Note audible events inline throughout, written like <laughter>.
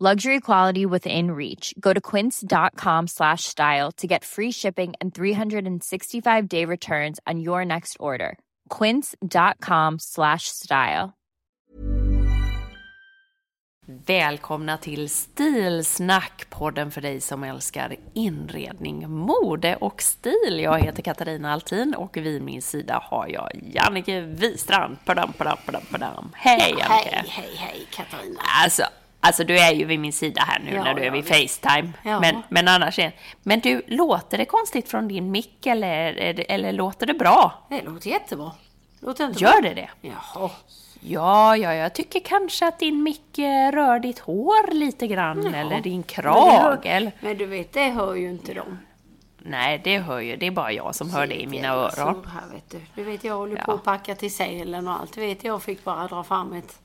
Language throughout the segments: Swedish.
Luxury quality within reach. Go to quince.com slash style to get free shipping and 365 day returns on your next order. Quince.com slash style. Välkomna till Stilsnack, podden för dig som älskar inredning, mode och stil. Jag heter Katarina Altin och vid min sida har jag Jannike Wistrand. Padam, padam, padam, padam. Hej Jannike! Hej, hej, hej Katarina! Alltså, alltså du är ju vid min sida här nu Ja, när du är ja, vid. Facetime. Ja. Men, men annars är... Men du, låter det konstigt från din mick eller, eller, låter det bra? Det låter jättebra. Låter inte Gör bra? det det? Jaha. Ja, ja, jag tycker kanske att din mick eh, rör ditt hår lite grann, eller din Men, krage. hör, men du vet, det hör ju inte de. Nej, det hör ju, det är bara jag som hör det i mina öron. Här, vet du. du vet, jag håller på att packa till sälen och allt. Du vet, jag fick bara dra fram ett,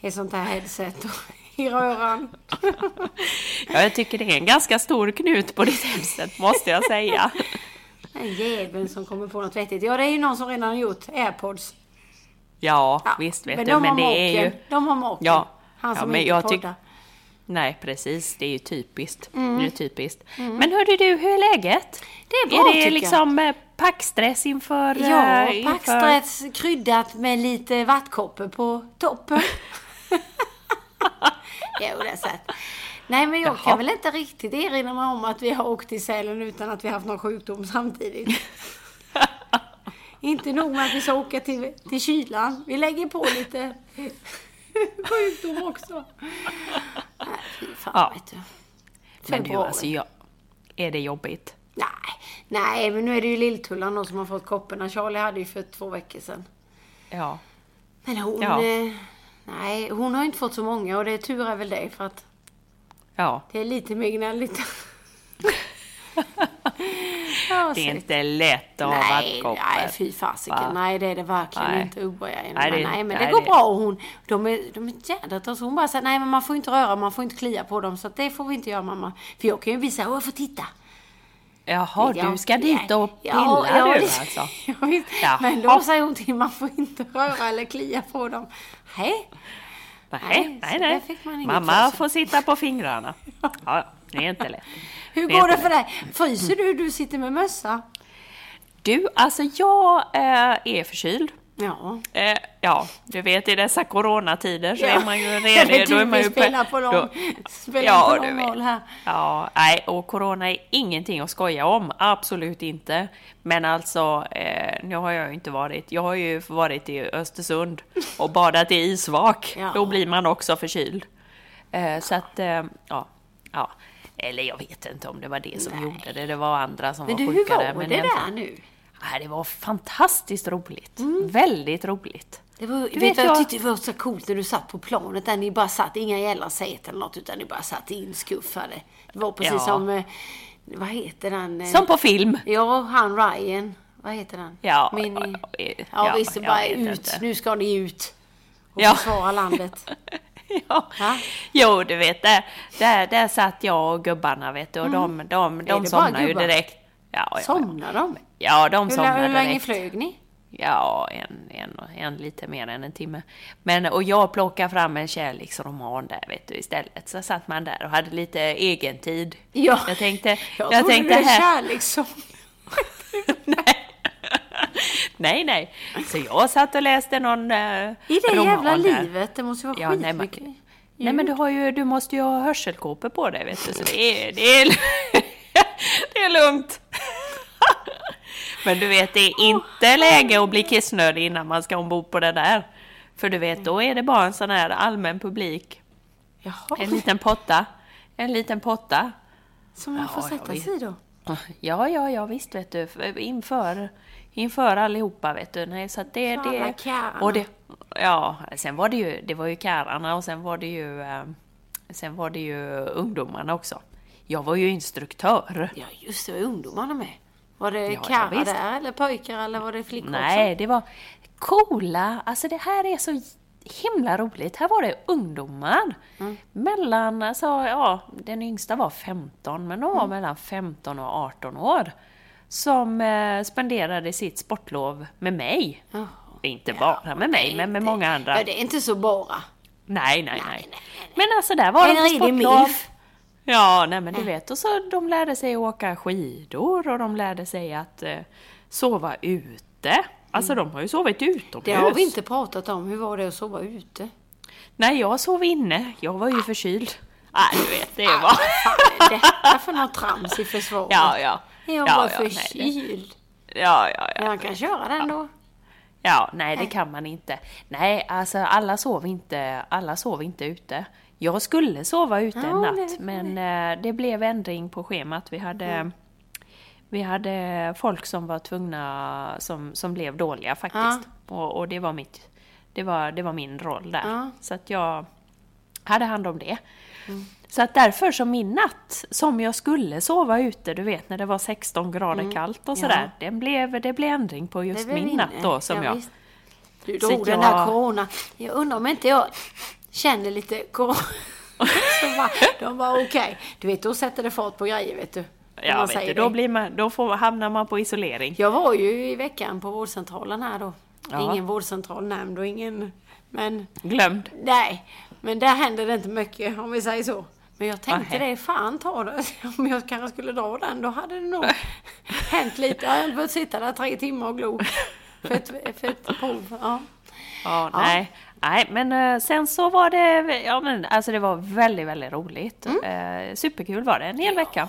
ett sånt här headset och, i röran. Ja, jag tycker det är en ganska stor knut på ditt headset, måste jag säga. En jävel som kommer på något vettigt. Ja, det är ju någon som redan har gjort airpods. Ja, Ja, visst vet men du, de men det är ju... maken. De har maken. Ja, Han ja, som men inte poddar. Nej, precis. Det är ju typiskt. Mm. Det är typiskt. Men hörde du, hur är läget? Det är bra, Är det tycker jag. liksom eh, packstress inför... Ja, eh, inför- packstress kryddat med lite vattkoppor på toppen. <laughs> jo, det är sant. Nej, men jag Jaha. kan väl inte riktigt erinra mig om att vi har åkt till Sälen utan att vi har haft någon sjukdom samtidigt. inte nog med att vi ska åka till, till kylan. Vi lägger på lite <laughs> sjukdom också. Nej, fy fan Ja. vet du. Men du, alltså, jag... Är det jobbigt? Nej, nej, men nu är det ju Lilltullan som har fått kopporna. Charlie hade ju för två veckor sedan. Ja. Men hon... Ja. Eh, nej, hon har inte fått så många och det är tur är väl det för att Ja. det är lite mer gnälligt. <laughs> Det är inte lätt att ha Nej, vattkoppor. nej, fy fasiken. Va? Nej, det är det verkligen Nej. inte. Nej, det- nej, men nej, det går det- bra. Och hon, de är, de är jädra alltså, Hon bara säger nej men man får inte röra, man får inte klia på dem. Så det får vi inte göra mamma. För jag kan ju visa, åh jag får titta. Jaha, Ja, du ska dit och pilla ja, ja, du alltså? <laughs> Ja, visst. Men då säger hon till man får inte röra eller klia på dem. Nej, Nej, nej, nej. Mamma får sitta på fingrarna. Ja, det är inte lätt. <laughs> Hur Det går det för dig? Fryser du? Du sitter med mössa. Du, alltså jag eh, är förkyld. Ja. Eh, ja, du vet i dessa coronatider så Ja. är man ju Det redig. <laughs> Då är man ju typiskt, spela på lång- spela ja, på vet. roll här. Ja, nej, och corona är ingenting att skoja om. Absolut inte. Men alltså, eh, nu har jag ju inte varit. Jag har ju varit i Östersund och <laughs> badat i isvak. Ja. Då blir man också förkyld. Eh, så att, eh, ja, ja. Eller jag vet inte om det var det som gjorde det. Det var andra som Men var du, hur sjuka var där. Men det i alla fall- där nu? Det var fantastiskt roligt. Väldigt roligt. Det var, vet vet du vad jag jag- tyckte det var så coolt när du satt på planet där ni bara satt, inga jävla säten eller något utan ni bara satt inskuffade. Det var precis Ja. som, eh, vad heter den? eh, Som på film. Ja, han Ryan. Vad heter han? Ja, Mini... ja, Ja, ja, visst, bara vet ut. inte. Nu ska ni ut. Och Ja. försvara landet. <laughs> Ja. Jo, du vet, där, där, där satt jag och gubbarna, vet du, och de, de, de, Mm. bara somnade ju direkt. Ja, ja, Somnar de? Ja, de Hur, somnade hur länge flög ni? Ja, en, en, en lite mer än en timme. Men, och jag plockade fram en kärleksroman där, vet du, istället. Så satt man där och hade lite egen tid. Ja. Jag tänkte, Jag, jag, tänkte här... kärlekssång. <laughs> nej. nej, nej. Så jag satt och läste någon uh, I det jävla livet, det måste ju vara Ja, nej, skitmycket. nej men du, har ju, du måste ju ha hörselkåpor på dig vet du, så det är, det är, <laughs> det är lugnt. Men du vet, det är inte läge att bli kissnödig innan man ska ombord på det där. För du vet, då är det bara en sån här allmän publik. Jaha. En liten potta. En liten potta. Som man får Ja, sätta sig i då? Ja, ja, ja, visst vet du. Inför, inför allihopa vet du. Nej, så att det, För det, och det, Ja, sen var det ju, det var ju kärarna och sen var det ju, eh, sen var det ju ungdomarna också. Jag var ju instruktör. Ja, just det. Var ungdomarna med? Var det Ja, karlar där eller pojkar eller var det flickor Nej, det var coola, alltså det här är så himla roligt. Här var det ungdomar. Mellan, alltså ja, den yngsta var 15, men de var mellan 15 och 18 år. Som eh, spenderade sitt sportlov med mig. Jaha. Inte bara med mig, men med många andra. Ja, det är inte så bara. Nej, nej, nej. Men alltså där var de En på redig sportlov. milf. Ja, nej men du vet. Och så de lärde sig åka skidor och de lärde sig att eh, sova ute. Alltså de har ju sovit utomhus. Det har vi inte pratat om. Hur var det att sova ute? Nej, jag sov inne. Jag var ju förkyld. Nej, du vet, det var... Fan, är detta för något trams i försvaret? Ja, ja. Jag ja, var ja, nej, förkyld. Ja, ja, ja. Men jag kan köra den då. Ja, nej det kan man inte. Nej, alltså alla sov inte, alla sov inte ute. Jag skulle sova ute en Ja, natt, det- men eh, det blev ändring på schemat. Vi hade, vi hade folk som var tvungna, som, som blev dåliga faktiskt. Och, och det var mitt, det var, det var min roll där. Ja. Så att jag hade hand om det. Så att därför så min natt, som jag skulle sova ute, du vet när det var 16 grader kallt och sådär, den blev, det blev ändring på just min inne. natt då som Ja, jag... visst. Du drog den jag- där corona. Jag undrar om inte jag känner lite corona. <laughs> Så bara, de var okej. Du vet, då sätter det fart på grejer, vet du. Ja, vet du, då, blir man, då får, hamnar man på isolering. Jag var ju i veckan på vårdcentralen här då. Ja. Ingen vårdcentral nämnd och ingen... Men Glömd. nej, men där händer det inte mycket om vi säger så. Men jag tänkte Nähä. det, fan ta det. <laughs> Om jag kanske skulle dra den, då hade det nog <laughs> hänt lite. Jag hade fått sitta där tre timmar och glo. För ett, för ett prov. Ja. Ja, nej. Nej, men eh, sen så var det, ja men alltså det var väldigt, väldigt roligt. Eh, superkul var det, en hel vecka.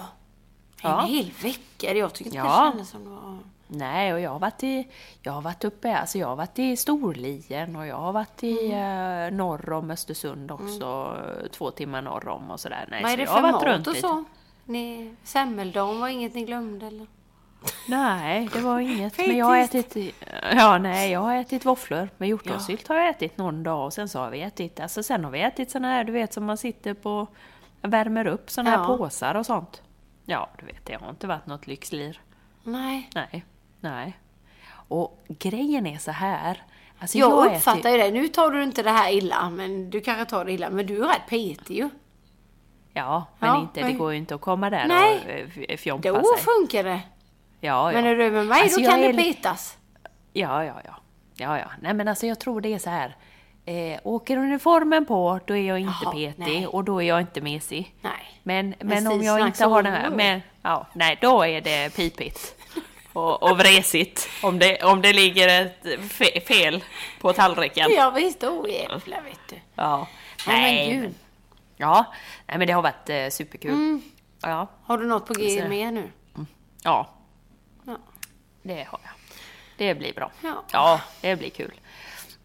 Ja. En hel vecka. Jag tycker inte Ja. det kändes som det var... Nej, och jag har varit i, jag har varit uppe, alltså jag har varit i Storlien och jag har varit i Mm. eh, norr om Östersund också, eh, två timmar norr om och sådär. Nej, Vad är så det jag för mat och så? Ni, semmeldagen var inget ni glömde eller? Nej, det var inget. Men jag har ätit, ja nej, jag har ätit våfflor med hjortronsylt har jag ätit någon dag och sen så har vi ätit, alltså sen har vi ätit såna här, du vet som man sitter på, värmer upp här Ja. påsar och sånt. Ja, du vet, det har inte varit något lyxlir. Nej. Nej, nej. Och grejen är så här. Alltså Jag, äter- uppfattar ju det. Nu tar du inte det här illa, men du kanske tar det illa. Men du är rätt petig ju. Ja, men Ja, inte, det men- går ju inte att komma där Nej. och eh, fjompa Då sig. funkar det. Ja, ja. Men är du med mig, Alltså, då kan är det petas. Ja, ja, ja. Ja, ja. Nej, men alltså jag tror det är så här. Eh, åker uniformen på, då är jag inte Jaha, petig nej. och då är jag inte mesig. Nej. Men, men om Precis, jag inte har den här, men, ja, nej, då är det pipigt. <laughs> Och, och vresigt. Om det, om det ligger ett fe, fel på tallriken. Ja visst, oh jävlar vet du. Ja. Nej, men gud. Ja, nej men det har varit eh, superkul. Mm. Ja, Har du något på G med nu? ja, Ja. Det har jag. Det blir bra. Ja. Ja, det blir kul.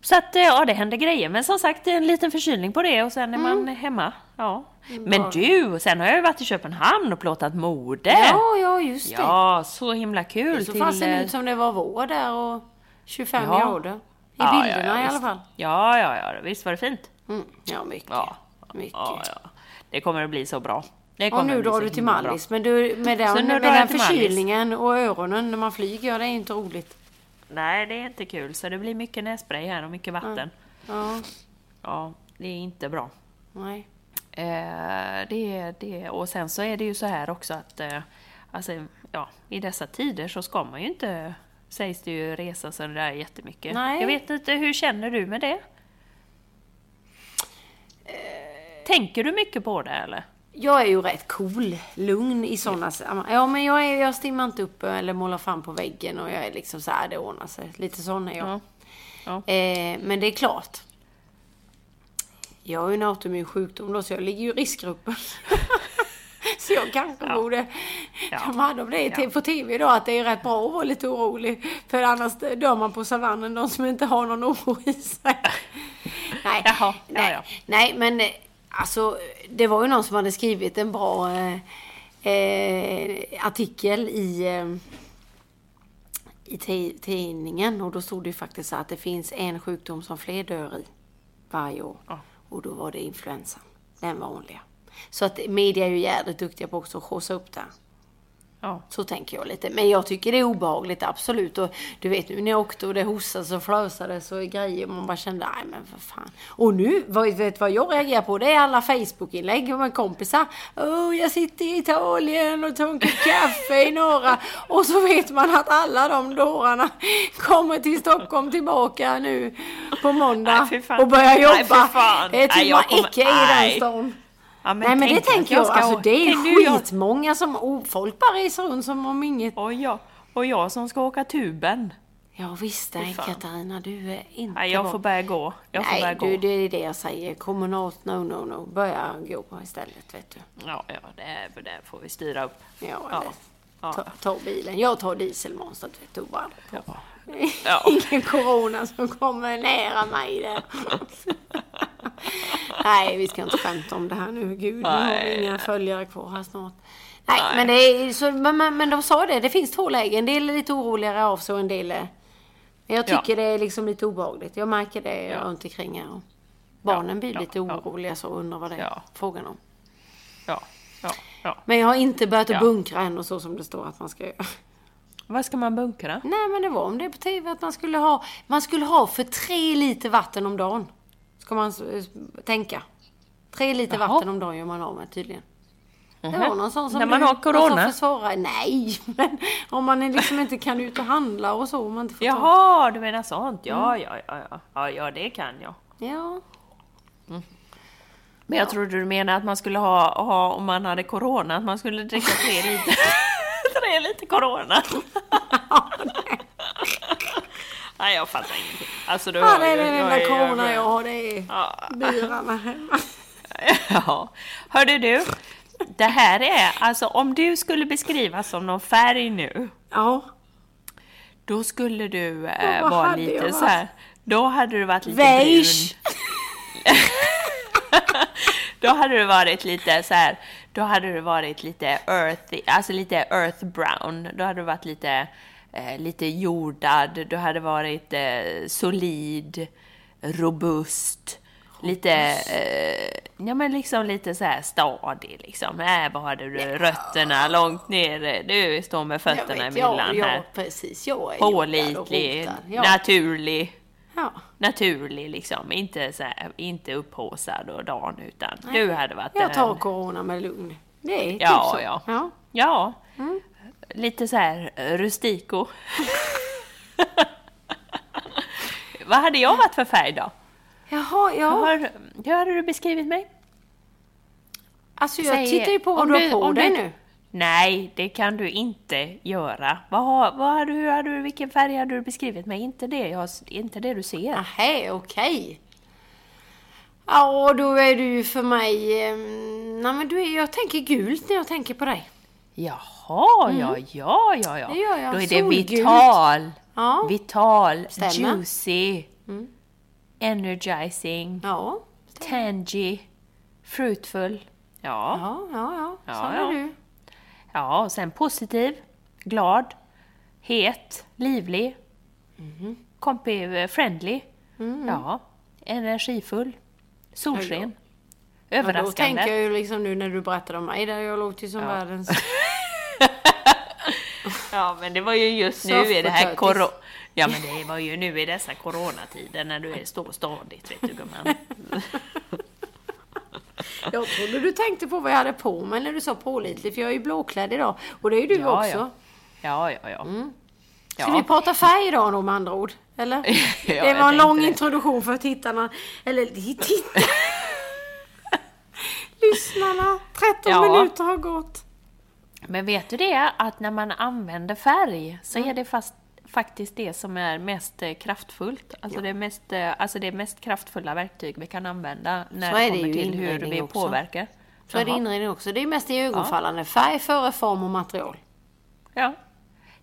Så att, eh, ja, det händer grejer. Men som sagt, en liten förkylning på det och sen är man hemma. Ja. Men du, sen har jag ju varit i Köpenhamn och plåtat mode. Ja, ja just det. Ja, så himla kul. det såg till, fasen eh, ut som det var vår där och 25 Ja. grader. I ja, bilderna ja, ja, i alla fall. Ja, ja, ja, visst var det fint? Mm. Ja, mycket. Ja. Mycket. Ja, ja. Det kommer att bli så bra. Och nu drar du till. Mallis. Men du, med den, med den förkylningen och öronen när man flyger, ja, det är inte roligt. Nej, det är inte kul. Så det blir mycket nässpray här och mycket vatten. Ja, Ja, det är inte bra. nej. Eh, det, det, och sen så är det ju så här också att eh, alltså, ja, i dessa tider så ska man ju inte, sägs det ju, resa så där jättemycket. Nej. Jag vet inte, hur känner du med det? Tänker du mycket på det eller? Jag är ju rätt cool, lugn i sådana sammanhang. Ja, men jag, är, jag stimmar inte upp eller målar fram på väggen och jag är liksom så här, det ordnar sig. Lite sån är jag. Ja. Ja. Eh, men det är klart. Jag har ju en autoimmun sjukdom då, så jag ligger ju i riskgruppen. <laughs> Så jag kanske Ja. borde Ja. ta hand om det Ja. på TV då, att det är rätt bra att vara lite orolig. För annars dör man på savannen, de som inte har någon oro i sig. <laughs> Nej, Jaha, ja, nej, nej men eh, alltså det var ju någon som hade skrivit en bra eh, eh, artikel i eh, i ti- tidningen och då stod det ju faktiskt att det finns en sjukdom som fler dör i varje år. Ja. Och då var det influensan, den vanliga. Så att media är ju jävligt duktiga på också att skjutsa upp det. Ja. Så tänker jag lite. Men jag tycker det är obehagligt, absolut. Och du vet nu när jag åkte och det hostades och flösades och grejer. Man bara kände, nej men för fan. Och nu, vad, vet vad jag reagerar på? Det är alla Facebook-inlägg med kompisar. Åh, jag sitter i Italien och tar en kopp kaffe i norra. Och så vet man att alla de dårarna kommer till Stockholm tillbaka nu på måndag. Nej, och börjar jobba. Det Nej, typ jag man icke i den stan. Ja, Nej men det tänker jag, ska alltså det är jag- skitmånga som, oh, folk bara reser runt som om inget. Och jag, och jag som ska åka tuben. Ja visst nej. Katarina, du är inte Nej, jag bra. får börja gå. Jag får börja Nej, gå. du, det är det jag säger. Kommunalt, no, no, no. Börja gå istället, vet du. Ja, ja det, det får vi styra upp. Ja, Ja. Ja. ta, ta bilen. Jag tar dieselmonstret, vet du bara. Ja. Ja. <laughs> Ingen corona som kommer nära mig där. <laughs> Nej, vi ska inte skämta om det här nu. Gud, nu har vi inga följare kvar här snart. Nej, Nej. men, det är, så, men, men, men de sa det, det finns två lägen. En del är lite oroligare av sig och en del är... Men jag tycker Ja. det är liksom lite obehagligt. Jag märker det Ja. runt omkring här. Barnen blir ja, lite oroliga så och undrar vad det är Ja. frågan om. Ja, ja. Men jag har inte börjat att bunkra än och så som det står att man ska göra. Vad ska man bunkra? Nej men det var om det på TV att man skulle ha, man skulle ha för tre liter vatten om dagen. Ska man tänka. Tre liter Jaha. vatten om dagen gör man av med tydligen. Det var någon sån som När man du- har corona? som försvarar. Nej, <laughs> men om man liksom inte kan ut och handla och så. Om man inte får ta- Jaha, du menar sånt? Ja, Mm. ja, ja, ja. Ja, ja, det kan jag. Ja. Men jag trodde du menade att man skulle ha, ha, om man hade corona, att man skulle dricka tre liter, <laughs> tre liter corona. <laughs> Nej, jag fattar ingenting. Alltså, du ja, har det är ju- den enda är corona jag har. Det är Ja. byrarna hemma. <laughs> Ja. Hörde du, det här är, alltså om du skulle beskrivas som någon färg nu, Ja. då skulle du eh, vara lite varit? så här. Då hade du varit lite Beige. brun. <laughs> Då hade du varit lite så här. Då hade du varit lite earthy, alltså lite earth brown. Då hade du varit lite, eh, lite jordad. Du hade varit eh, solid, robust. Lite, eh, ja men liksom lite så här stadig liksom. Äh, bara hade du rötterna långt ner. Du står med Jag fötterna i vet, ja, myllan ja, här. precis. Jag är Pålitlig. Ja. naturlig. Ja. Naturlig liksom, inte, så här, inte upphaussad och dan utan du hade varit Jag tar en- corona med lugn. Det är typ Ja, så. ja. ja. Ja, Mm. lite så här eh, rustico. <laughs> Vad hade jag varit för färg då? Jaha, ja. Hur, hur hade du beskrivit mig? Alltså jag Säg- tittar ju på vad du har på dig nu. Nej, det kan du inte göra. Vad, har, vad hade, hur hade du, vilken färg hade du beskrivit mig? Inte det, jag, inte det du ser. Nähä, okej. Ja, då är du ju för mig... Eh, nej men du är, jag tänker gult när jag tänker på dig. Jaha, ja, ja, ja, ja. Mm. Det gör jag. Då är det Solgult. vital, Ja. vital, Stämmer. Mm. juicy, energizing, Ja. tangy, fruitful. Ja, Ja, ja, ja. Ja, Så ja. är du. Ja, och sen positiv, glad, het, livlig, Mhm. kompi, friendly, Mm. ja, energifull, solsken, Ja, då överraskande. tänker jag ju liksom nu när du berättade om mig där jag låter ju som världens... <laughs> Ja, men det var ju just nu i det här Soffpotatis. koro... Ja, men det var ju nu i dessa coronatider när du är står stadigt, vet du gumman. <laughs> Jag trodde du tänkte på vad jag hade på mig när du sa pålitlig, för jag är ju blåklädd idag. Och det är ju du Ja, också. ja. Ja, ja, ja. Ska Ja. vi prata färg idag då med andra ord? Eller? <laughs> Ja, det var en lång det. introduktion för tittarna. Eller tittarna. <laughs> Lyssnarna. 13 Ja. minuter har gått. Men vet du det, att när man använder färg så är det fast, faktiskt det som är mest eh, kraftfullt. Alltså, det, är mest, eh, alltså det mest kraftfulla verktyg vi kan använda när det det kommer till hur vi också. påverkar. Så är det Jaha. inredning också. Det är mest i ögonfallande. Färg före form och material. Ja.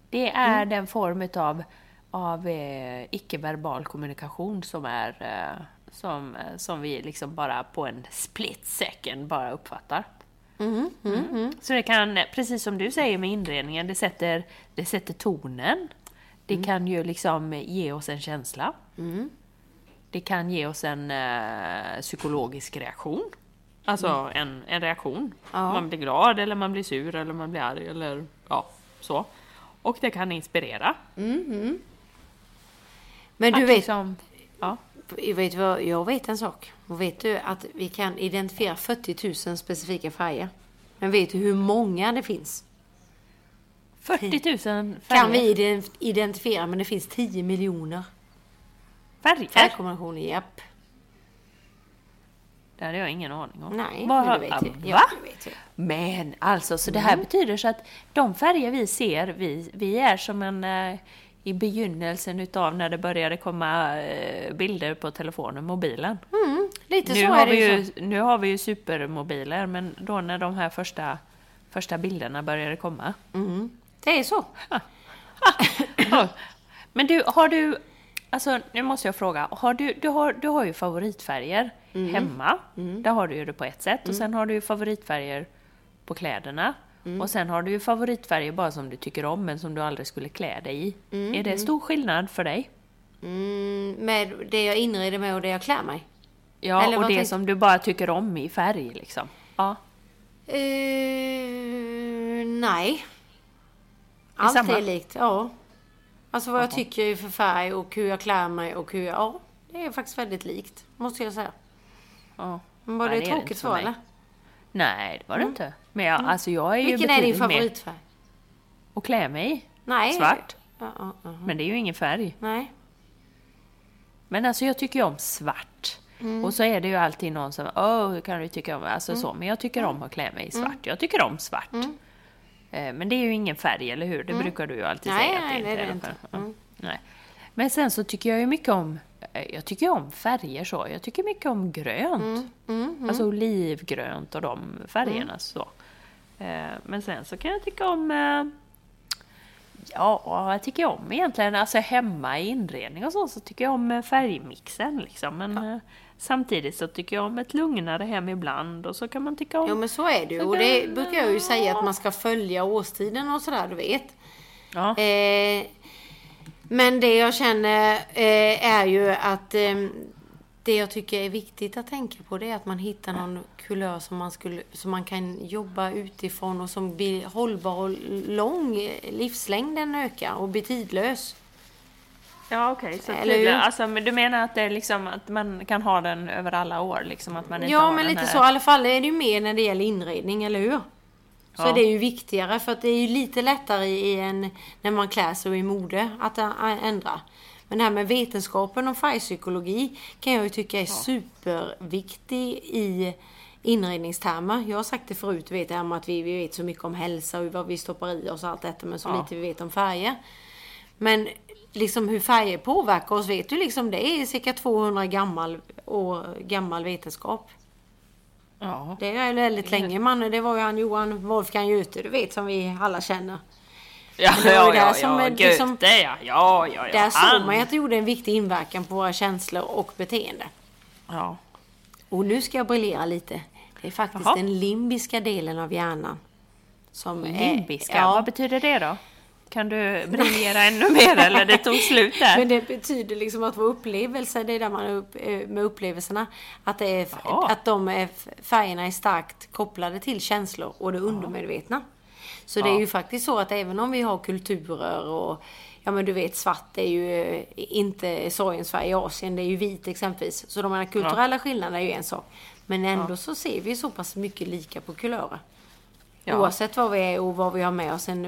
Det är Mm. den form av, av eh, icke-verbal kommunikation som är eh, som, eh, som vi liksom bara på en split second bara uppfattar. Mm. Så det kan, precis som du säger med inredningen, det sätter, det sätter tonen. Det Mm. kan ju liksom ge oss en känsla. Det kan ge oss en eh, psykologisk reaktion. Alltså en, en reaktion. Mm. Ja. Man blir glad eller man blir sur eller man blir arg eller ja, så. Och det kan inspirera. Men du Att vet, liksom, ja. vet vad, jag vet en sak. Och vet du att vi kan identifiera 40 000 specifika färger? Men vet du hur många det finns? 40 000 färger. Kan vi ident- identifiera, men det finns 10 miljoner färger? färgkombinationer. Japp. Det hade jag ingen aning om. Nej, Vad- men det vet jag. Ja, det vet jag. Men alltså, så det här betyder så att de färger vi ser, vi, vi är som en eh, i begynnelsen utav när det började komma eh, bilder på telefonen, mobilen. Lite Nu så har, är det vi ju. ju, nu har vi ju supermobiler, men då när de här första, första bilderna började komma. Det är så. <laughs> Men du, har du... Alltså, nu måste jag fråga. Har du, du, har, du har ju favoritfärger hemma. Där har du ju det på ett sätt. Och sen har du ju favoritfärger på kläderna. Och sen har du ju favoritfärger bara som du tycker om, men som du aldrig skulle klä dig i. Är det stor skillnad för dig? Mm, med det jag inreder med och det jag klär mig. Ja, Eller och det tänk- som du bara tycker om i färg liksom. Ja. Eh, nej. Allt samma? är likt, ja. Alltså vad jag tycker för färg och hur jag klär mig och hur jag... Ja, det är faktiskt väldigt likt, måste jag säga. ja. Men var det inte tråkigt mig. eller? Nej, det var det inte. Men jag, alltså jag är ju Vilken är din favoritfärg? att klä mig i. Nej. Svart. Ja, ja. Men det är ju ingen färg. Nej. Men alltså jag tycker ju om svart. Mm. Och så är det ju alltid någon som, åh, hur kan du tycka om, alltså så. Men jag tycker om att klä mig i Mm. svart. Jag tycker om svart. Eh, Men det är ju ingen färg, eller hur? Det brukar du ju alltid Mm. Nej, säga att nej, det det är inte det inte. Ja. Mm. Nej. Men sen så tycker jag ju mycket om, eh, jag tycker om färger så. Jag tycker mycket om grönt. Mm, Alltså olivgrönt och de färgerna så. Eh, Men sen så kan jag tycka om Ja, jag tycker om egentligen, alltså hemma i inredning och så, så tycker jag om färgmixen liksom. Men eh, samtidigt så tycker jag om ett lugnare hem ibland och så kan man tycka om... Ja men så är det ju. Och det brukar jag ju säga att man ska följa årstiden och sådär, du vet. Ja. Eh, men det jag känner eh, är ju att eh, det jag tycker är viktigt att tänka på det är att man hittar någon kulör som man, skulle, som man kan jobba utifrån och som blir hållbar och lång. Livslängden ökar och blir tidlös. Ja okej, så Eller tydligen, hur? alltså, men du menar att det är liksom att man kan ha den över alla år liksom? Att man inte Ja men lite här... så. I alla fall är det ju mer när det gäller inredning, eller hur? Så Ja. är det ju viktigare för att det är ju lite lättare i en, när man klär sig och i mode att ä- ändra. Men det här med vetenskapen och färgpsykologi kan jag ju tycka är superviktig i inredningstermer. Jag har sagt det förut, vet jag, om att vi, vi vet så mycket om hälsa och vad vi stoppar i oss och allt detta, men så Ja. lite vi vet om färger. Men liksom hur färger påverkar oss vet du liksom, det är cirka 200 gammal, år gammal vetenskap. Ja. Det är väldigt länge man, det var ju han Johan Wolfgang Goethe, du vet, som vi alla känner. Ja, ja, där ja, som ja, är Goethe liksom- ja. Ja, ja, ja. Där han. såg man ju att det gjorde en viktig inverkan på våra känslor och beteende. Ja. Och nu ska jag briljera lite. Det är faktiskt Jaha. den limbiska delen av hjärnan. Som Limbiska, Är, ja, vad betyder det då? Kan du briljera ännu mer eller det tog slut där? Men det betyder liksom att vår upplevelse, det är där man upp, eh, med upplevelserna, att, det är, Jaha. att de är, färgerna är starkt kopplade till känslor och det undermedvetna. Så det är Ja. ju faktiskt så att även om vi har kulturer och Ja men du vet svart är ju eh, inte sorgens färg i Asien, det är ju vit exempelvis. Så de här kulturella skillnaderna är ju en sak. Men ändå så ser vi så pass mycket lika på kulörer. Ja. Oavsett vad vi är och vad vi har med oss. En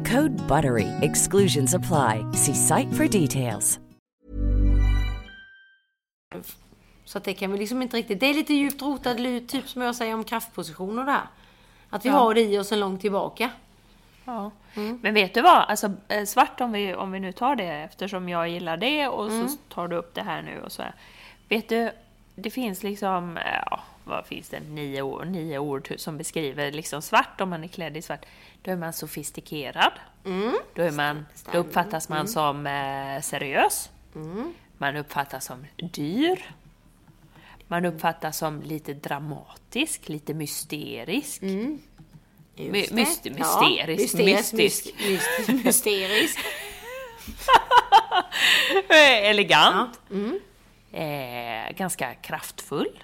Code BUTTERY. Exclusions apply. See site for details. Så det kan vi liksom inte riktigt... Det är lite djupt rotat, typ som jag säger om kraftposition och det här. Att vi har det i oss en långt tillbaka. Ja. Men vet du vad? Alltså, eh, svart om vi, om vi nu tar det eftersom jag gillar det och så tar du upp det här nu och så här. Vet du, det finns liksom, eh, ja, vad finns det, nio, ord- nio ord som beskriver liksom svart om man är klädd i svart. Då är man sofistikerad. Då, är man, då uppfattas man som eh, seriös. Man uppfattas som dyr. Man uppfattas som lite dramatisk, lite mysterisk. Just My- myst- Ja, mysterisk, mysterisk, mystisk. myst- myst- Mysterisk. <laughs> <laughs> Elegant. Eh, ganska kraftfull.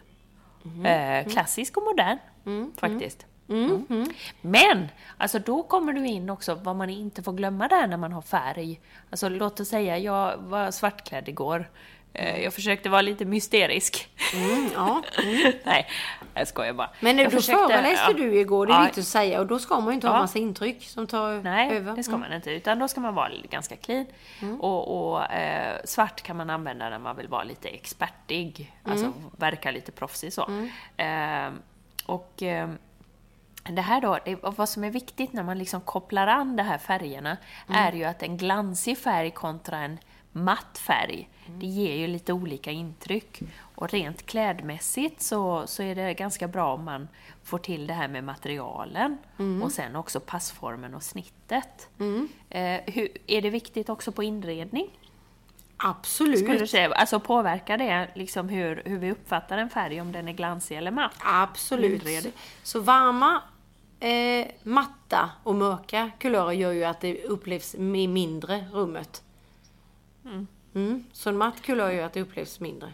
Eh, klassisk och modern, faktiskt. Mm. Men, alltså då kommer du in också vad man inte får glömma där när man har färg. Alltså låt oss säga, jag var svartklädd igår. Eh, jag försökte vara lite mysterisk. Mm, ja. <laughs> Nej, jag skojar bara. Men jag då föreläste ja. du igår, det är Ja, viktigt att säga. Och då ska man ju inte ha Ja. massa intryck som tar Nej, över. det ska Mm. man inte. Utan då ska man vara ganska clean. Och, och eh, svart kan man använda när man vill vara lite expertig. Alltså verka lite proffsig så. Eh, och eh, det här då, det, vad som är viktigt när man liksom kopplar an de här färgerna är ju att en glansig färg kontra en matt färg, det ger ju lite olika intryck. Och rent klädmässigt så, så är det ganska bra om man får till det här med materialen och sen också passformen och snittet. Eh, hur, är det viktigt också på inredning? Absolut. Skulle du säga? Alltså påverkar det liksom hur, hur vi uppfattar en färg, om den är glansig eller matt? Absolut. Inred. Så varma, eh, matta och mörka kulörer gör ju att det upplevs mi- mindre rummet. Mm. Så en matt kulör gör att det upplevs mindre.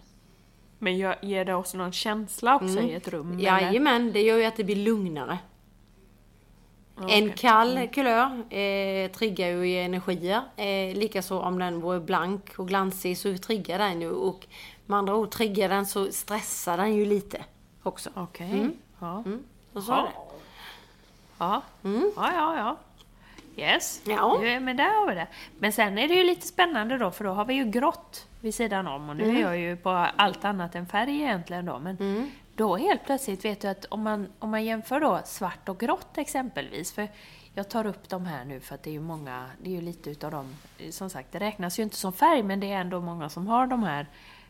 Men gör- ger det också någon känsla också i ett rum? eller? Jajamän, det gör ju att det blir lugnare. En kall kulör eh, triggar ju energier. Eh, Likaså om den vore blank och glansig så triggar den ju. Och med andra ord, triggar den så stressar den ju lite också. Okej. Ja. Så så är det. Ja. ja, ja, ja. Yes, Ja. Nu- men där har vi det. Men sen är det ju lite spännande då, för då har vi ju grått vid sidan om. Och nu är jag ju på allt annat än färg egentligen då. Men då helt plötsligt vet du att om man, om man jämför då svart och grått exempelvis. För jag tar upp de här nu för att det är ju många, det är ju lite utav dem, som sagt det räknas ju inte som färg men det är ändå många som har de här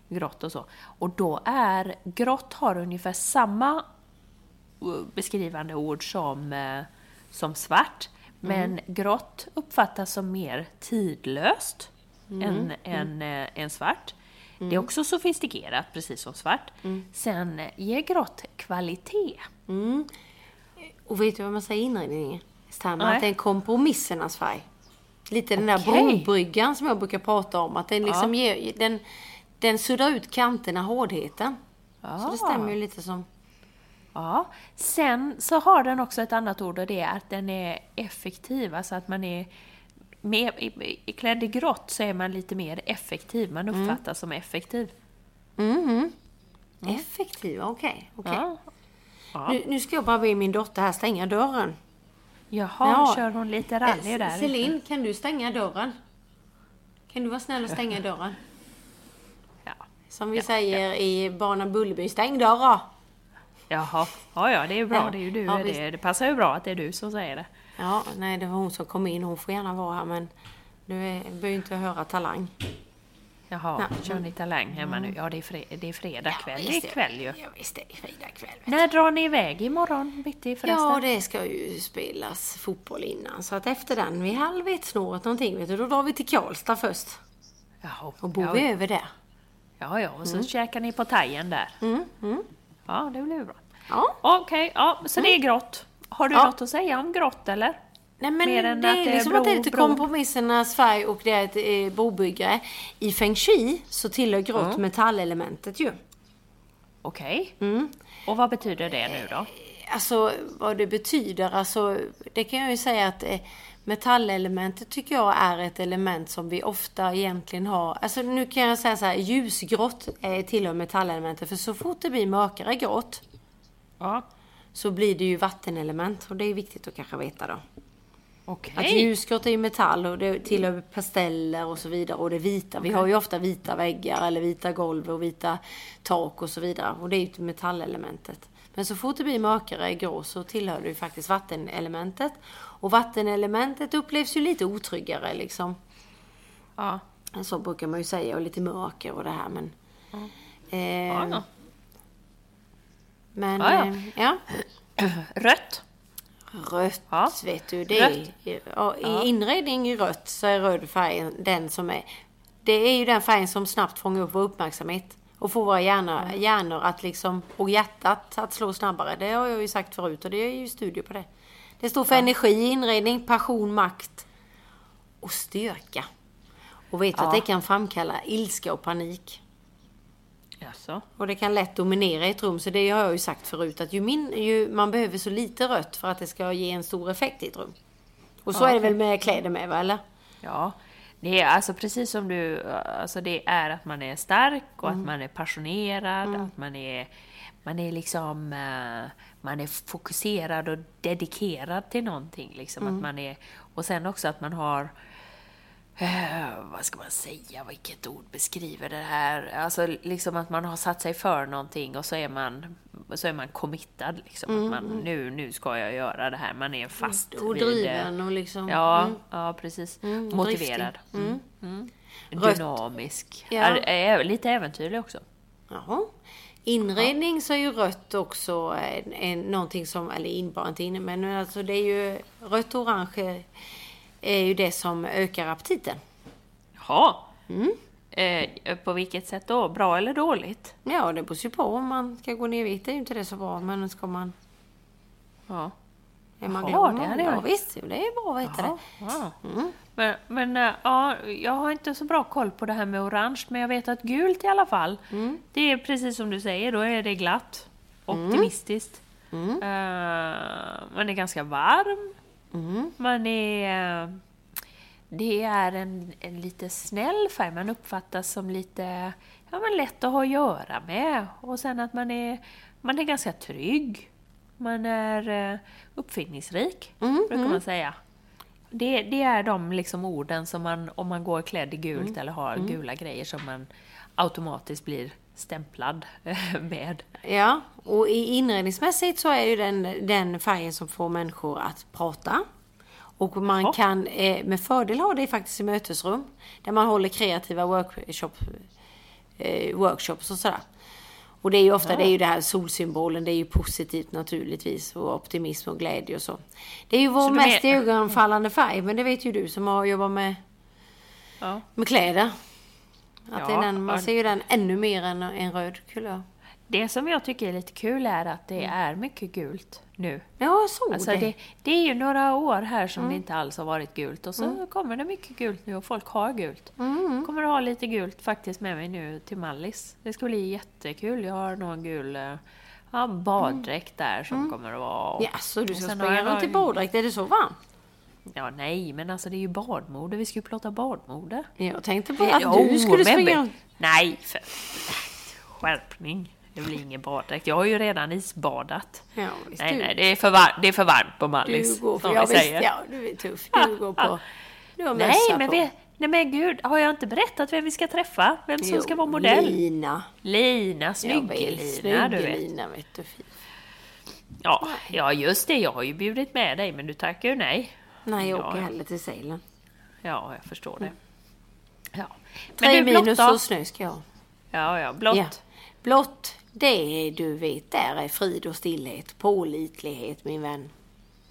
grått och så. Och då är, grått har ungefär samma uh, beskrivande ord som, eh, som svart. Men grått uppfattas som mer tidlöst än, än, eh, än svart. Det är också sofistikerat, precis som svart. Sen ger grått kvalitet. Och vet du vad man säger i? Stämmer Nej. att det är en kompromissernas färg. Lite den där Okej. brobryggan som jag brukar prata om. Att den liksom ger, den, den suddar ut kanterna, hårdheten. Så det stämmer ju lite som... Ja. Sen så har den också ett annat ord och det är att den är effektiv. Alltså att man är mer, i, klädd i grått så är man lite mer effektiv. Man uppfattas som effektiv. Effektiva, okej. okej. Ja. Ja. Nu, nu ska jag bara be min dotter här stänga dörren. Jaha, Ja. kör hon lite rally Eh, där? Celine, kan du stänga dörren? Kan du vara snäll och stänga <laughs> dörren? Ja. Som vi säger i Barnen Bullerby, stäng dörrar! Jaha, ja, ja det är bra. Ja. Det, är ju du. Ja, det, det passar ju bra att det är du som säger det. Ja, nej det var hon som kom in. Hon får gärna vara här men du behöver ju inte höra Talang. Jaha, Ja. kör ni talang hemma nu? Ja, det är, fre- det är fredag kväll. det är kväll ju. Ja visst, det är fredag kväll. När drar ni iväg imorgon bitti förresten? Ja, det ska ju spelas fotboll innan. Så att efter den, vid halv ett snåret någonting, vet du, då drar vi till Karlstad först. Jaha. Och bor ja, vi över där. Ja, ja, och så käkar ni på thaien där. Ja, det blir bra. Ja. Okej, ja, så det är grått. Har du Ja. något att säga om grått eller? Nej men Mer än det att är det är liksom bro- att det är lite bro. kompromissernas färg och det är ett eh, brobyggare. I Feng Shui så tillhör grått metallelementet ju. Okej. Mm. Och vad betyder det nu då? Alltså vad det betyder, alltså det kan jag ju säga att eh, metallelementet tycker jag är ett element som vi ofta egentligen har. Alltså nu kan jag säga så här, ljusgrått eh, tillhör metallelementet för så fort det blir mörkare grått Ja, så blir det ju vattenelement och det är viktigt att kanske veta då. okej. Att ljusgrått är ju metall och det tillhör pasteller och så vidare. Och det vita. Vi har ju ofta vita väggar eller vita golv och vita tak och så vidare. Och det är ju metallelementet. Men så fort det blir mörkare grå så tillhör det ju faktiskt vattenelementet. Och vattenelementet upplevs ju lite otryggare liksom. Ja. Så brukar man ju säga och lite mörker och det här men... Eh, Ja, ja. Men, Ja, ja. eh, ja. <clears throat> Rött. Rött, Ja. vet du. Det Rött. är, ja, I inredning i rött så är röd färgen den som är... Det är ju den färgen som snabbt fångar upp vår uppmärksamhet. Och får våra hjärnor, hjärnor att liksom... Och hjärtat att slå snabbare. Det har jag ju sagt förut och det är ju studier på det. Det står för energi, inredning, passion, makt och styrka. Och vet Ja. att det kan framkalla ilska och panik. Jaså? Och det kan lätt dominera i ett rum. Så det har jag ju sagt förut att ju, min, ju man behöver så lite rött för att det ska ge en stor effekt i ett rum. Och så Ja, är det väl med kläder med va, eller? Ja, det är alltså precis som du, alltså det är att man är stark och Mm. att man är passionerad, att man är, man är liksom, eh, man är fokuserad och dedikerad till någonting liksom. Mm. Att man är, och sen också att man har, eh, vad ska man säga, vilket ord beskriver det här? Alltså liksom att man har satt sig för någonting och så är man, så är man committad liksom. Att man, nu, nu ska jag göra det här, man är fast Mm. Och vid, driven och liksom... Ja, mm. ja precis. Mm, Motiverad. Mm. Mm. Dynamisk. Ja. Är lite äventyrlig också. Jaha. Inredning så är ju rött också en, en, någonting som, eller in, bara inte inne, men alltså det är ju rött och orange är ju det som ökar aptiten. Jaha. Mm. Eh, på vilket sätt då? Bra eller dåligt? Ja, det beror ju på om man ska gå ner i vitt är ju inte det så bra, men ska man... Ja. Är man glad? det hade jag Ja, inte. visst, det är bra att veta det. Ja. Mm. Men, men eh, ja, jag har inte så bra koll på det här med orange, men jag vet att gult i alla fall, Mm. det är precis som du säger, då är det glatt, optimistiskt. Mm. Eh, man är ganska varm. Mm. Man är... eh, Det är en, en lite snäll färg, man uppfattas som lite ja, men lätt att ha att göra med. Och sen att man är, man är ganska trygg. Man är eh, uppfinningsrik, Mm, brukar man säga. Det, det är de liksom orden som man, om man går klädd i gult eller har gula grejer, som man automatiskt blir stämplad <laughs> med. Ja, och i inredningsmässigt så är ju den, den färgen som får människor att prata. Och man Ja. kan eh, med fördel ha det faktiskt i mötesrum. Där man håller kreativa workshop, eh, workshops och sådär. Och det är ju ofta det, är ju det här solsymbolen, det är ju positivt naturligtvis. Och optimism och glädje och så. Det är ju vår mest ögonfallande färg, men det vet ju du som har jobbat med, Ja. med kläder. Att Ja, den, man ser ju den ännu mer än en röd kulör. Det som jag tycker är lite kul är att det är mycket gult nu. Ja, såg Alltså det. det, det är ju några år här som det inte alls har varit gult och så kommer det mycket gult nu och folk har gult. Kommer att ha lite gult faktiskt med mig nu till Mallis. Det ska bli jättekul. Jag har någon gul eh, ja, baddräkt där som kommer att vara... Ja, så du och ska springa runt i baddräkt? Är det så varmt? Ja, nej, men alltså det är ju badmode. Vi ska ju plåta badmode. Jag tänkte Det- att Jo, du skulle men- springa runt. Nej, för... skärpning. Det blir ingen baddräkt. Jag har ju redan isbadat. Ja, visst, Nej, du, nej, det är för, var- det är för varmt på du Mallis. går som för, ja, vi visst, säger. ja, du är tuff. Du går på... Du har Nej, men på. vet, Nej men gud, har jag inte berättat vem vi ska träffa? Vem som ska vara modell? Lina. Lina, snygge-Lina, du vet. Snygge-Lina vet du. Ja, ja, just det. Jag har ju bjudit med dig, men du tackar ju nej. Nej, jag Ja, åker ja. hellre till Sälen. Ja, jag förstår det. Ja. Tre Men du, blått minus och snö ska jag. Ja, ja, blått. Ja. Blått, det du vet, där är frid och stillhet, pålitlighet min vän.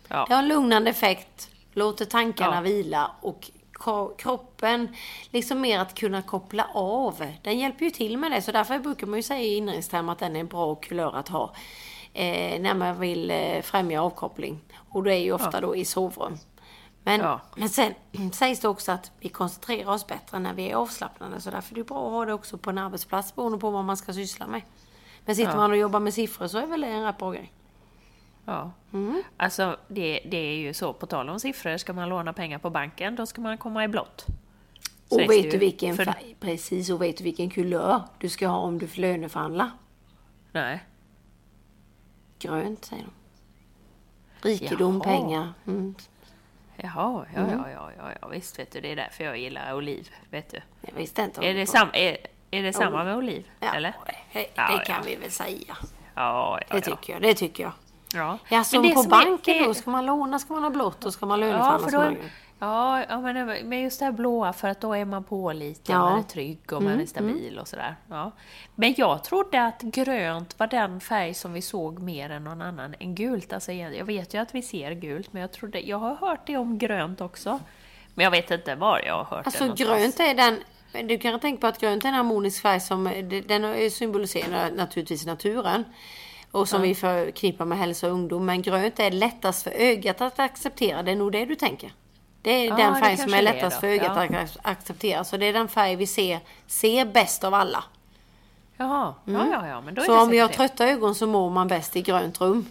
Ja. Det har en lugnande effekt, låter tankarna Ja. vila och kro- kroppen liksom mer att kunna koppla av. Den hjälper ju till med det, så därför brukar man ju säga i inredningstermer att den är en bra kulör att ha eh, när man vill eh, främja avkoppling. Och det är ju ofta då i sovrum. Men, Ja. men sen <clears throat> sägs det också att vi koncentrerar oss bättre när vi är avslappnade. Så därför är det bra att ha det också på en arbetsplats beroende på vad man ska syssla med. Men sitter Ja. man och jobbar med siffror så är väl det en rätt bra grej. Ja. Mm. Alltså, det, det är ju så, på tal om siffror, ska man låna pengar på banken, då ska man komma i blått. Och vet du vilken För- färg, precis, och vet du vilken kulör du ska ha om du får löneförhandla? Nej. Grönt, säger de. Rikedom, Jaha. pengar. Mm. Jaha, ja, Mm. ja, ja, ja, ja, visst vet du, det är därför jag gillar oliv, vet du. Jag visste inte Är det, sam, är, är det samma med oliv? Ja, eller? det, det Ja, kan ja. vi väl säga. Ja, ja, Det ja. tycker jag, det tycker jag. Ja, Ja, som Men det på är- banken det- då, ska man låna ska man ha blått och ska man Ja, löneförhandla för ska man är-. Ja, ja men, men just det här blåa, för att då är man pålitlig, Ja. man är trygg och man är stabil och sådär. Ja. Men jag trodde att grönt var den färg som vi såg mer än någon annan än gult. Alltså, jag vet ju att vi ser gult, men jag trodde, jag har hört det om grönt också. Men jag vet inte var jag har hört det Alltså grönt är den, du kan tänka på att grönt är en harmonisk färg som, den symboliserar naturligtvis naturen. Och som vi förknippar med hälsa och ungdom. Men grönt är lättast för ögat att acceptera. Det är nog det du tänker. Det är Ja, den färg som är är lättast då. för ögat Ja. att ac- acceptera. Så det är den färg vi ser, ser bäst av alla. Jaha, ja, ja, ja, men då är Så det om vi har trötta ögon så mår man bäst i grönt rum.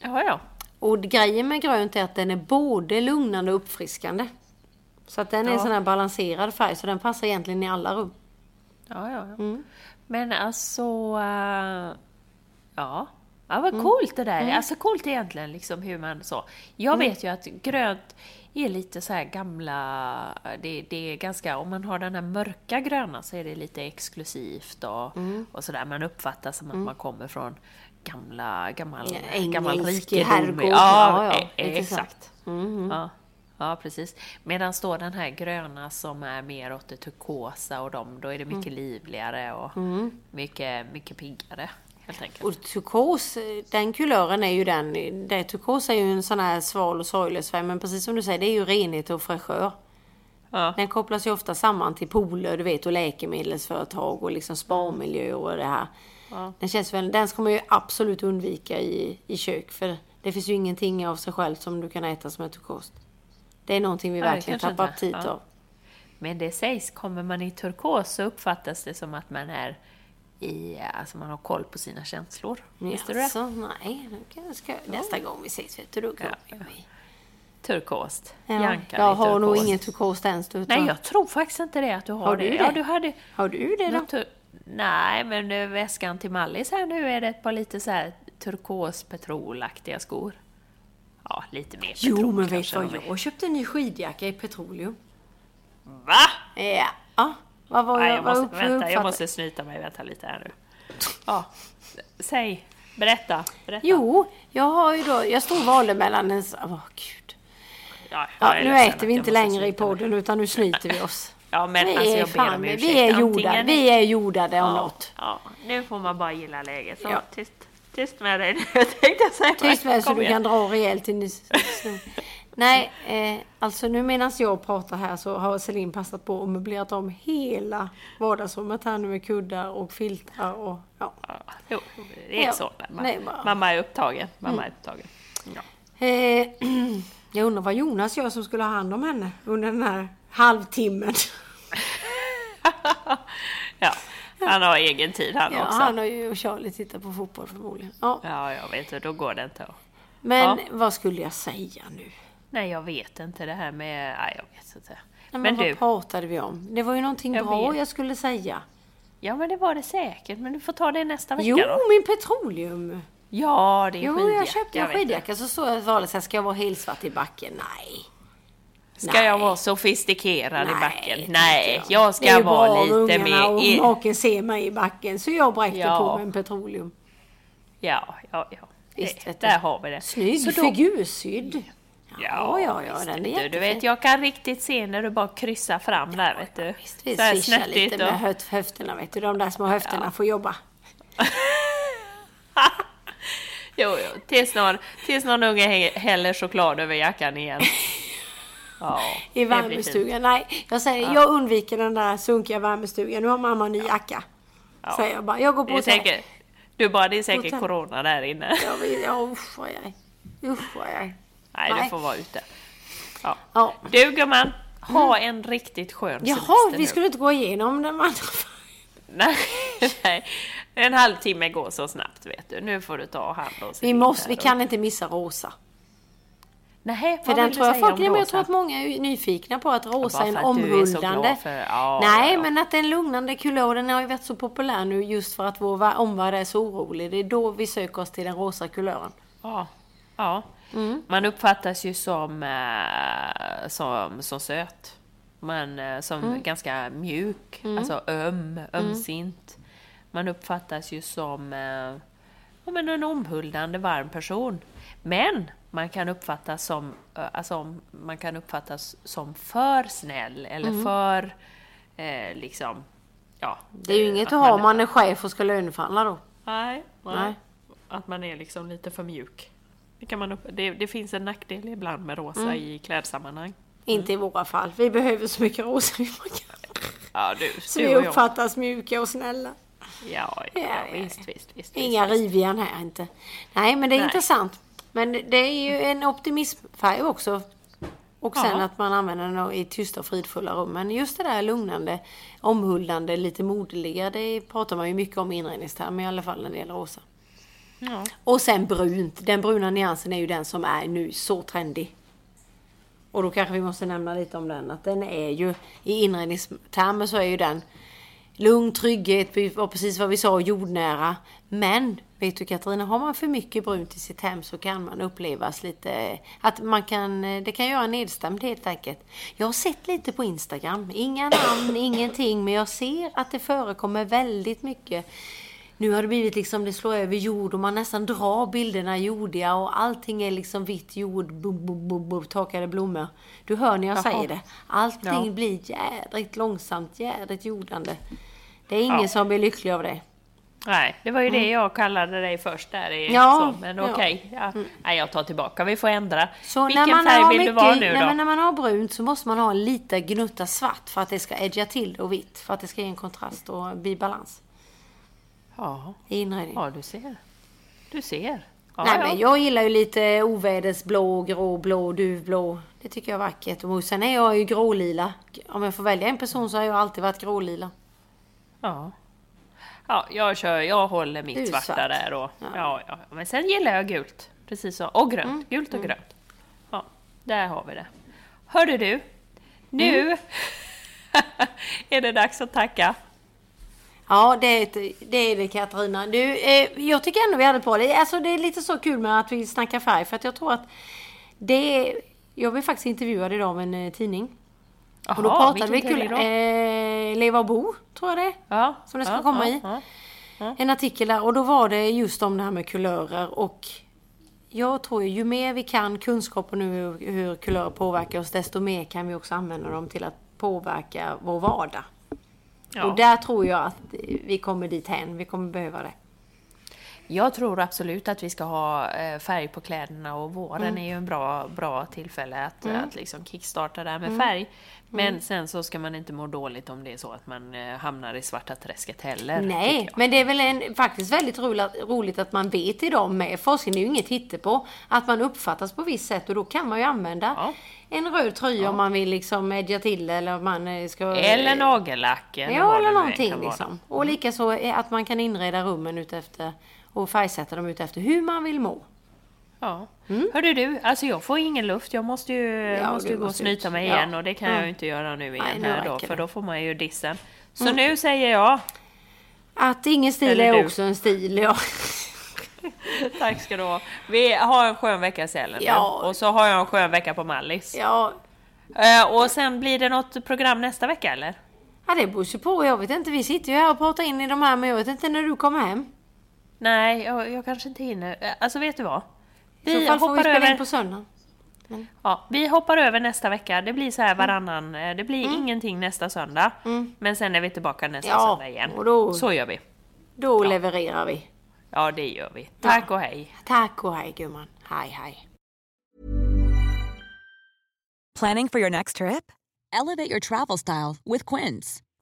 Ja, ja. Och grejen med grönt är att den är både lugnande och uppfriskande. Så att den är en Ja. sån här balanserad färg så den passar egentligen i alla rum. Ja, ja, ja. Mm. Men alltså... eh, ja. Ja, vad Mm. coolt det där. Alltså coolt egentligen liksom hur man så. Jag Mm. vet ju att grönt är lite så här gamla... Det, det är ganska... Om man har den här mörka gröna så är det lite exklusivt och, Mm. och sådär. Man uppfattar som att man kommer från gamla, gammal, Ja, gammal engelsk rikedom. herrgård. Ja, Ja, ja, e- exakt. Ja, ja, precis. Medan då den här gröna som är mer åt det turkosa och dem, då är det mycket livligare och mycket, mycket piggare. Helt enkelt. Och turkos, den kulören är ju den, det, turkos är ju en sån här sval och sorglös färg, men precis som du säger, det är ju renhet och fräschör. Ja. Den kopplas ju ofta samman till pooler, du vet, och läkemedelsföretag och liksom sparmiljö och det här. Den känns väl, den ska man ju absolut undvika i, i kök, för det finns ju ingenting av sig själv som du kan äta som är turkost. Det är någonting vi Nej, verkligen tappar aptit Ja. av. Men det sägs, kommer man i turkos så uppfattas det som att man är i, alltså man har koll på sina känslor. Visste du det? Jaså, nej, nu ska, nästa gång vi ses vet du, då går Ja, vi. Turkost. Ja, Jankan jag har nog ingen turkos ens. Du, Nej, jag tror faktiskt inte det att du har, Har det. du Ja, det? du hade... Har du det då? Nej, men väskan till Mallis här nu är det ett par lite så här turkos petrolaktiga skor. Ja, lite mer petrol Jo, men vet du vad? Jag köpte en ny skidjacka i petroleum. Va? Ja. ja. Vad var Nej, jag, jag måste, vänta, jag måste snyta mig. Vänta lite här nu. Ja, säg. Berätta. berätta. Jo, jag har ju då, jag stod och valde mellan en... Åh, gud. Ja, Ja, nu äter vi inte längre i snyta mig. podden utan nu snyter vi oss. <laughs> Ja, men vi, alltså är jag ber om vi är jordade, vi är jordade av ja, något. Ja, nu får man bara gilla läget. Så Ja. tyst, tyst med dig nu, <laughs> tänkte jag säga. Tyst med så Kom du igen. kan dra rejält in i... Nej, eh, alltså nu medan jag pratar här så har Celine passat på och möblerat om hela vardagsrummet här nu med kuddar och filtar och ja. Ja, jo, det är Ja, så. Mamma, nej, bara- mamma är upptagen. Mamma är upptagen. Ja. Eh, <clears throat> jag undrar vad Jonas gör som skulle ha hand om henne under den här halvtimmen. <laughs> ja, han har egen tid han Ja, också. han har ju och Charlie tittar på fotboll förmodligen. Ja. Ja, jag vet då går det inte. att- Men vad skulle jag säga nu? Nej, jag vet inte det här med... Nej, jag vet inte. Nej, men Men vad du, pratade vi om? Det var ju någonting Jag bra vet. jag skulle säga. ja men det var det säkert. Men du får ta det nästa vecka Jo, då. min petroleum. Ja, det är Jo, skidjacka. jag köpte en det. skidjacka så står jag och valde så ska jag vara helsvart i backen? Nej. Ska Nej. jag vara sofistikerad i backen? det Nej, jag Det ska är vara lite ungarna och mer... maken ser mig i backen så jag bräckte Ja. på med en petroleum. Ja, ja, ja. Visst, Det-. Där har vi det. Snygg Så figursydd. Ja, ja, ja, visst, den är du, du vet, jag kan riktigt se när du bara kryssar fram där, vet du. Visst, vi swishar lite med och- höft, höfterna vet du. De där små höfterna får jobba. <laughs> Jo, jo, tills någon, tills någon unge hä- häller choklad över jackan igen. <laughs> Ja, I värmestugan. Nej, jag säger jag undviker den där sunkiga värmestugan. Nu har mamma en ny jacka. Ja. Säger jag bara. Jag går på är hotell. du bara, det är säkert corona där inne. Ja, usch vad jag är. Usch vad jag är. Nej, Nej. får vara ute. Ja. Ja. Du gumman, ha en riktigt skön Jaha, semester vi nu. skulle inte gå igenom den andra. <laughs> Nej, nej, en halvtimme går så snabbt vet du. Nu får du ta hand om Vi, måste, vi kan inte missa rosa. Nej, För den tror jag folk... Nej, jag tror att många är nyfikna på att rosa är en är omhuldande... glad för- ja, Nej, ja, men att det är en lugnande kulör. Den har ju varit så populär nu just för att vår omvärld är så orolig. Det är då vi söker oss till den rosa kulören. Ja, ja. Mm. Man uppfattas ju som, eh, som, som söt. Men eh, som Mm. ganska mjuk, alltså öm, ömsint. Man uppfattas ju som eh, ja, men en omhuldande, varm person. Men man kan uppfattas som, alltså, man kan uppfattas som för snäll eller Mm. för eh, liksom, ja. Det är ju inget att att ha om man är chef och ska löneförhandla då. Nej, nej. Nej. Att man är liksom lite för mjuk. Det, kan man upp, det, det finns en nackdel ibland med rosa Mm. i klädsammanhang. Inte i våra fall. Vi behöver så mycket rosa vi kan. Ja, du, Så du vi och jag. uppfattas mjuka och snälla. Ja, ja, Ja, visst, visst, visst. Inga visst. rivjärn här inte. Nej, men det är Nej. intressant. Men det är ju en optimismfärg också. Och sen Ja. att man använder den i tysta och fridfulla rum. Men just det där lugnande, omhuldande, lite moderliga, det pratar man ju mycket om i inredningstermer i alla fall när det gäller rosa. Ja. Och sen brunt. Den bruna nyansen är ju den som är nu så trendig. Och då kanske vi måste nämna lite om den. Att den är ju, i inredningstermer så är ju den lugn, trygghet, var precis vad vi sa, jordnära. Men, vet du Katarina, har man för mycket brunt i sitt hem så kan man upplevas lite, att man kan, det kan göra nedstämd helt enkelt. Jag har sett lite på Instagram, inga namn, ingenting, men jag ser att det förekommer väldigt mycket nu har det blivit liksom, det slår över jord och man nästan drar bilderna jordiga och allting är liksom vitt jord, bum, bum, bum, bum, torkade blommor. Du hör när jag Jaha. säger det. Allting Ja. blir jädrigt långsamt, jädrigt jordande. Det är ingen Ja. som blir lycklig av det. Nej, det var ju det jag kallade dig först där. I, Mm. Ja, så, men ja. Mm. okej. Ja. Nej, jag tar tillbaka. Vi får ändra. Så Vilken när man färg har vill mycket, du vara nu nej, då? men när man har brunt så måste man ha en liten gnutta svart för att det ska edga till och vitt. För att det ska ge en kontrast och bli balans Ja, i inredningen. ja, du ser. Du ser. Ja, Nej ja. men jag gillar ju lite ovädersblå, gråblå, duvblå. Det tycker jag är vackert. Och sen är jag ju grålila. Om jag får välja en person så har jag alltid varit grålila. Ja. Ja, jag kör, jag håller mitt svarta svart. där och, Ja. ja. Ja, Men sen gillar jag gult. Precis så. Och grönt. Mm. Gult och grönt. Ja, där har vi det. Hörde du, nu Mm. <laughs> är det dags att tacka. Ja, det är, det är det Katarina. Du, eh, jag tycker ändå vi hade på det. Alltså det är lite så kul med att vi snackar färg för att jag tror att det är... Jag blev faktiskt intervjuad idag av en eh, tidning. Och då pratade vi kul... Eh, Leva och bo, tror jag det. Ja, Som det ska ja, komma ja, i. ja. En artikel där och då var det just om det här med kulörer och jag tror ju, ju mer vi kan kunskap om hur, hur kulörer påverkar oss desto mer kan vi också använda dem till att påverka vår vardag. Ja. Och där tror jag att vi kommer dit hän. Vi kommer behöva det. Jag tror absolut att vi ska ha eh, färg på kläderna och våren Mm. är ju en bra, bra tillfälle att, att liksom kickstarta det här Mm. med färg. Men sen så ska man inte må dåligt om det är så att man eh, hamnar i svarta träsket heller. Nej, men det är väl en, faktiskt väldigt roligt, att man vet idag med forskning, det är ju inget hittepå, att man uppfattas på visst sätt och då kan man ju använda Ja. en röd tröja om man vill liksom edga till eller om man eh, ska... Eller nagellack. Ja, eller någonting liksom. Och likaså är att man kan inreda rummen utefter och färgsätta dem utefter hur man vill må. Ja. Hörde du, alltså jag får ingen luft. Jag måste ju, Mm. Ja, måste ju gå och måste snyta ut. mig Ja. igen och det kan Mm. jag ju inte göra nu igen nu här då, för då får man ju dissen. Så nu säger jag Att ingen stil Eller är du. också en stil, ja. <laughs> tack ska du ha. Vi har en skön vecka i Sälen. Ja. och så har jag en skön vecka på Mallis. ja. Eh, och sen blir det något program nästa vecka eller? Ja, det beror på. Jag vet inte. Vi sitter ju här och pratar in i de här, men jag vet inte när du kommer hem. Nej, jag, jag kanske inte hinner. Eh, Alltså vet du vad? I så Vi fall får vi hoppar, spela in över, på söndag. ja, vi hoppar över nästa vecka. Det blir så här varannan. eh, Det blir ingenting nästa söndag. Men sen är vi tillbaka nästa Ja, söndag igen. och då- Så gör vi. Då levererar vi. Ja, det gör vi. Tack och hej. Tack och hej gumman. Hej hej. Planning for your next trip? Elevate your travel style with Quince.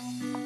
Thank you.